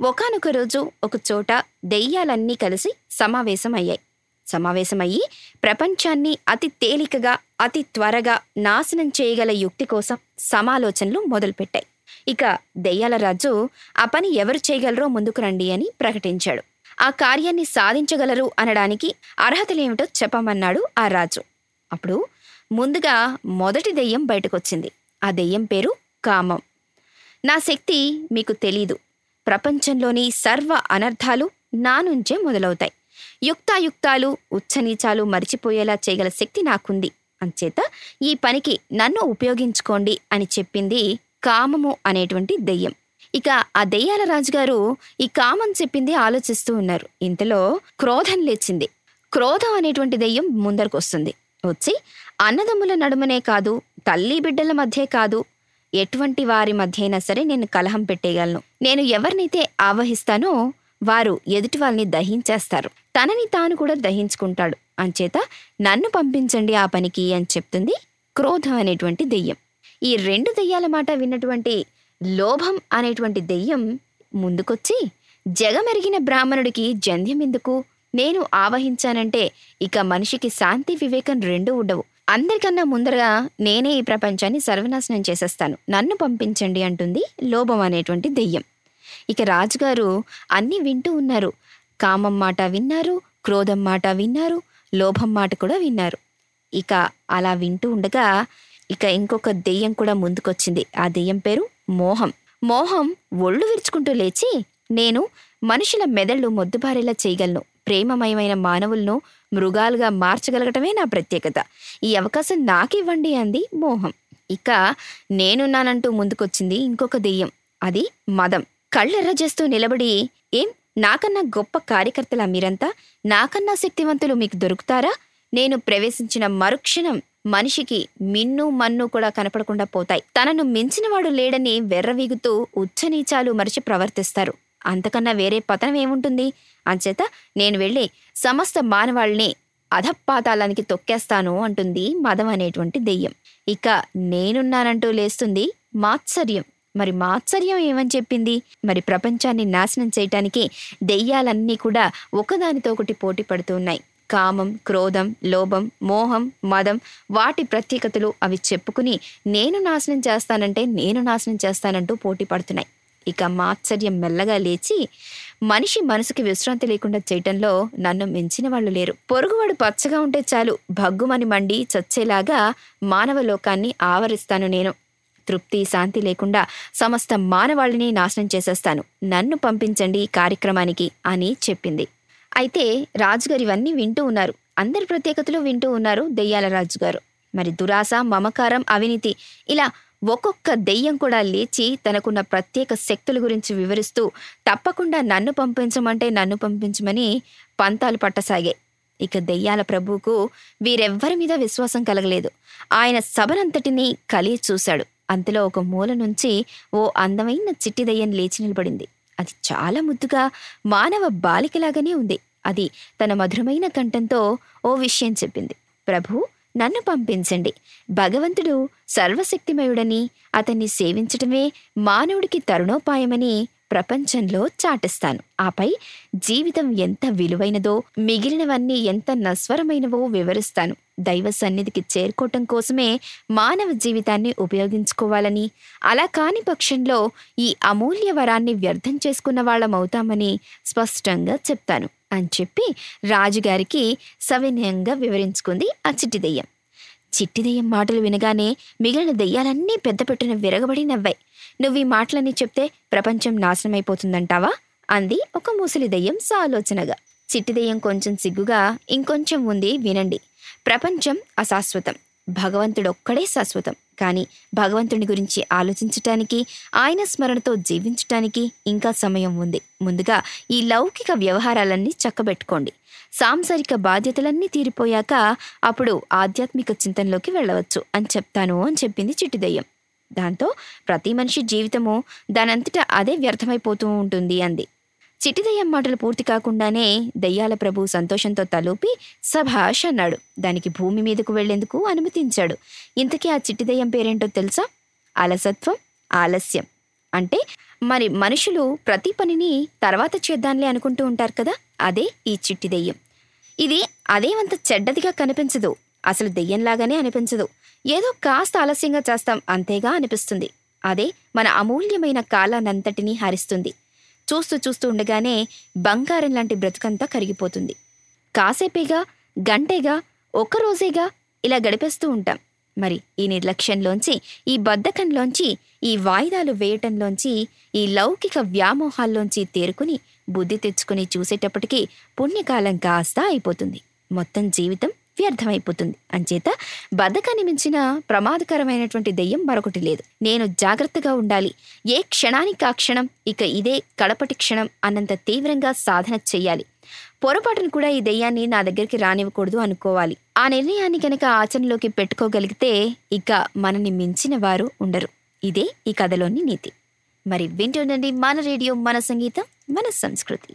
ఒకానొక రోజు ఒక చోట దెయ్యాలన్నీ కలిసి సమావేశమయ్యాయి. సమావేశమయ్యి ప్రపంచాన్ని అతి తేలికగా అతి త్వరగా నాశనం చేయగల యుక్తి కోసం సమాలోచనలు మొదలుపెట్టాయి. ఇక దెయ్యాల రాజు ఆ పని ఎవరు చేయగలరో ముందుకు రండి అని ప్రకటించాడు. ఆ కార్యాన్ని సాధించగలరు అనడానికి అర్హతలేమిటో చెప్పమన్నాడు ఆ రాజు. అప్పుడు ముందుగా మొదటి దెయ్యం బయటకొచ్చింది. ఆ దెయ్యం పేరు కామం. నా శక్తి మీకు తెలీదు. ప్రపంచంలోని సర్వ అనర్థాలు నా నుంచే మొదలవుతాయి. యుక్తాయుక్తాలు ఉచ్చనీచాలు మరిచిపోయేలా చేయగల శక్తి నాకుంది. అంచేత ఈ పనికి నన్ను ఉపయోగించుకోండి అని చెప్పింది కామము అనేటువంటి దెయ్యం. ఇక ఆ దెయ్యాల రాజుగారు ఈ కామం చెప్పింది ఆలోచిస్తూ ఉన్నారు. ఇంతలో క్రోధం లేచింది. క్రోధం అనేటువంటి దెయ్యం ముందరకొస్తుంది. వచ్చి అన్నదమ్ముల నడుమనే కాదు తల్లి బిడ్డల మధ్య కాదు ఎటువంటి వారి మధ్య అయినా సరే నేను కలహం పెట్టేయగలను. నేను ఎవరినైతే ఆవహిస్తానో వారు ఎదుటి వాళ్ళని దహించేస్తారు. తనని తాను కూడా దహించుకుంటాడు. అంచేత నన్ను పంపించండి ఆ పనికి అని చెప్తుంది క్రోధం అనేటువంటి దెయ్యం. ఈ రెండు దెయ్యాల మాట విన్నటువంటి లోభం అనేటువంటి దెయ్యం ముందుకొచ్చి జగమెరిగిన బ్రాహ్మణుడికి జంధ్యం ఎందుకు నేను ఆవహించానంటే ఇక మనిషికి శాంతి వివేకం రెండూ ఉండవు. అందరికన్నా ముందరగా నేనే ఈ ప్రపంచాన్ని సర్వనాశనం చేసేస్తాను. నన్ను పంపించండి అంటుంది లోభం అనేటువంటి దెయ్యం. ఇక రాజుగారు అన్నీ వింటూ ఉన్నారు. కామం మాట విన్నారు క్రోధం మాట విన్నారు లోభం మాట కూడా విన్నారు. ఇక అలా వింటూ ఉండగా ఇక ఇంకొక దెయ్యం కూడా ముందుకొచ్చింది. ఆ దెయ్యం పేరు మోహం. మోహం ఒళ్ళు విరుచుకుంటూ లేచి నేను మనుషుల మెదళ్ళు మొద్దుబారేలా చేయగలను. ప్రేమమయమైన మానవులను మృగాలుగా మార్చగలగటమే నా ప్రత్యేకత. ఈ అవకాశం నాకివ్వండి అంది మోహం. ఇక నేనున్నానంటూ ముందుకొచ్చింది ఇంకొక దెయ్యం. అది మదం. కళ్ళెర్ర చేస్తూ నిలబడి ఏం? నాకన్నా గొప్ప కార్యకర్తలా మీరంతా? నాకన్నా శక్తివంతులు మీకు దొరుకుతారా? నేను ప్రవేశించిన మరుక్షణం మనిషికి మిన్ను మన్ను కూడా కనపడకుండా పోతాయి. తనను మించినవాడు లేడని వెర్రవీగుతూ ఉచ్చనీచాలు మరిచి ప్రవర్తిస్తారు. అంతకన్నా వేరే పతనం ఏముంటుంది? అంచేత నేను వెళ్ళి సమస్త మానవాళ్ళని అధపాతాళానికి తొక్కేస్తాను అంటుంది మదం అనేటువంటి దెయ్యం. ఇక నేనున్నానంటూ లేస్తుంది మాత్సర్యం. మరి మాత్సర్యం ఏమని చెప్పింది? మరి ప్రపంచాన్ని నాశనం చేయటానికి దెయ్యాలన్నీ కూడా ఒకదానితో ఒకటి పోటీ పడుతూ ఉన్నాయి కామం క్రోధం లోభం మోహం మదం వాటి ప్రత్యేకతలు అవి చెప్పుకుని నేను నాశనం చేస్తానంటే నేను నాశనం చేస్తానంటూ పోటీ పడుతున్నాయి. ఇక మాత్సర్యం మెల్లగా లేచి మనిషి మనసుకి విశ్రాంతి లేకుండా చేయటంలో నన్ను మించిన వాళ్ళు లేరు. పొరుగువాడు పచ్చగా ఉంటే చాలు. భగ్గుమని మండి చచ్చేలాగా మానవ లోకాన్ని ఆవరిస్తాను నేను. తృప్తి శాంతి లేకుండా సమస్త మానవాళిని నాశనం చేసేస్తాను. నన్ను పంపించండి ఈ కార్యక్రమానికి అని చెప్పింది. అయితే రాజుగారు ఇవన్నీ వింటూ ఉన్నారు. అందరి ప్రత్యేకతలు వింటూ ఉన్నారు దెయ్యాల రాజుగారు. మరి దురాశ మమకారం అవినీతి ఇలా ఒక్కొక్క దెయ్యం కూడా లేచి తనకున్న ప్రత్యేక శక్తుల గురించి వివరిస్తూ తప్పకుండా నన్ను పంపించమంటే నన్ను పంపించమని పంతాలు పట్టసాగాయి. ఇక దెయ్యాల ప్రభువుకు వీరెవ్వరి మీద విశ్వాసం కలగలేదు. ఆయన సభనంతటినీ కలిగి చూశాడు. అంతలో ఒక మూల నుంచి ఓ అందమైన చిట్టి దయ్యం లేచి నిలబడింది. అది చాలా ముద్దుగా మానవ బాలికలాగానే ఉంది. అది తన మధురమైన కంఠంతో ఓ విషయం చెప్పింది. ప్రభు నన్ను పంపించండి. భగవంతుడు సర్వశక్తిమయుడని అతన్ని సేవించటమే మానవుడికి తరుణోపాయమని ప్రపంచంలో చాటిస్తాను. ఆపై జీవితం ఎంత విలువైనదో మిగిలినవన్నీ ఎంత నస్వరమైనవో వివరిస్తాను. దైవ సన్నిధికి చేరుకోవటం కోసమే మానవ జీవితాన్ని ఉపయోగించుకోవాలని అలా కాని పక్షంలో ఈ అమూల్య వరాన్ని వ్యర్థం చేసుకున్న వాళ్ళమవుతామని స్పష్టంగా చెప్తాను. అని చెప్పి రాజుగారికి సవినయంగా వివరించుకుంది ఆ చిట్టి దెయ్యం. చిట్టి దెయ్యం మాటలు వినగానే మిగిలిన దెయ్యాలన్నీ పెద్ద పెట్టున విరగబడి నవ్వాయి. నువ్వు ఈ మాటలన్నీ చెప్తే ప్రపంచం నాశనమైపోతుందంటావా? అంది ఒక ముసలి దెయ్యం సాలోచనగా. చిట్టి దెయ్యం కొంచెం సిగ్గుగా ఇంకొంచెం ఉంది వినండి. ప్రపంచం అశాశ్వతం. భగవంతుడొక్కడే శాశ్వతం. కానీ భగవంతుని గురించి ఆలోచించటానికి ఆయన స్మరణతో జీవించటానికి ఇంకా సమయం ఉంది. ముందుగా ఈ లౌకిక వ్యవహారాలన్నీ చక్కబెట్టుకోండి. సాంసారిక బాధ్యతలన్నీ తీరిపోయాక అప్పుడు ఆధ్యాత్మిక చింతనలోకి వెళ్ళవచ్చు అని చెప్తాను అని చెప్పింది చిట్టిదయ్యం. దాంతో ప్రతి మనిషి జీవితము దానంతటా అదే వ్యర్థమైపోతూ ఉంటుంది అంది. చిట్టిదయ్యం మాటలు పూర్తి కాకుండానే దయ్యాల ప్రభు సంతోషంతో తలూపి సభాష్ అన్నాడు. దానికి భూమి మీదకు వెళ్ళేందుకు అనుమతించాడు. ఇంతకీ ఆ చిట్టిదయ్యం పేరేంటో తెలుసా? అలసత్వం ఆలస్యం. అంటే మరి మనుషులు ప్రతి పనిని తర్వాత చేద్దాంలే అనుకుంటూ ఉంటారు కదా? అదే ఈ చిట్టి దెయ్యం ఇది అదేమంత చెడ్డదిగా కనిపించదు. అసలు దెయ్యంలాగానే అనిపించదు. ఏదో కాస్త ఆలస్యంగా చేస్తాం అంతేగా అనిపిస్తుంది. అదే మన అమూల్యమైన కాలానంతటినీ హరిస్తుంది. చూస్తూ చూస్తూ ఉండగానే బంగారం లాంటి బ్రతుకంతా కరిగిపోతుంది. కాసేపేగా గంటేగా ఒక్కరోజేగా ఇలా గడిపేస్తూ ఉంటాం. మరి ఈ నిర్లక్ష్యంలోంచి ఈ బద్ధకంలోంచి ఈ వాయిదాలు వేయటంలోంచి ఈ లౌకిక వ్యామోహాల్లోంచి తేరుకుని బుద్ధి తెచ్చుకుని చూసేటప్పటికీ పుణ్యకాలం కాస్త అయిపోతుంది. మొత్తం జీవితం వ్యర్థమైపోతుంది అంచేత బద్ధకాన్ని మించిన ప్రమాదకరమైనటువంటి దెయ్యం మరొకటి లేదు. నేను జాగ్రత్తగా ఉండాలి. ఏ క్షణానికి ఆ క్షణం? ఇక ఇదే కడపటి క్షణం అన్నంత తీవ్రంగా సాధన చెయ్యాలి. పొరపాటును కూడా ఈ దెయ్యాన్ని నా దగ్గరికి రానివ్వకూడదు అనుకోవాలి. ఆ నిర్ణయాన్ని కనుక ఆచరణలోకి పెట్టుకోగలిగితే ఇక మనని మించిన వారు ఉండరు. ఇదే ఈ కథలోని నీతి. మరి వింటుండండి మన రేడియో మన సంగీతం మన సంస్కృతి.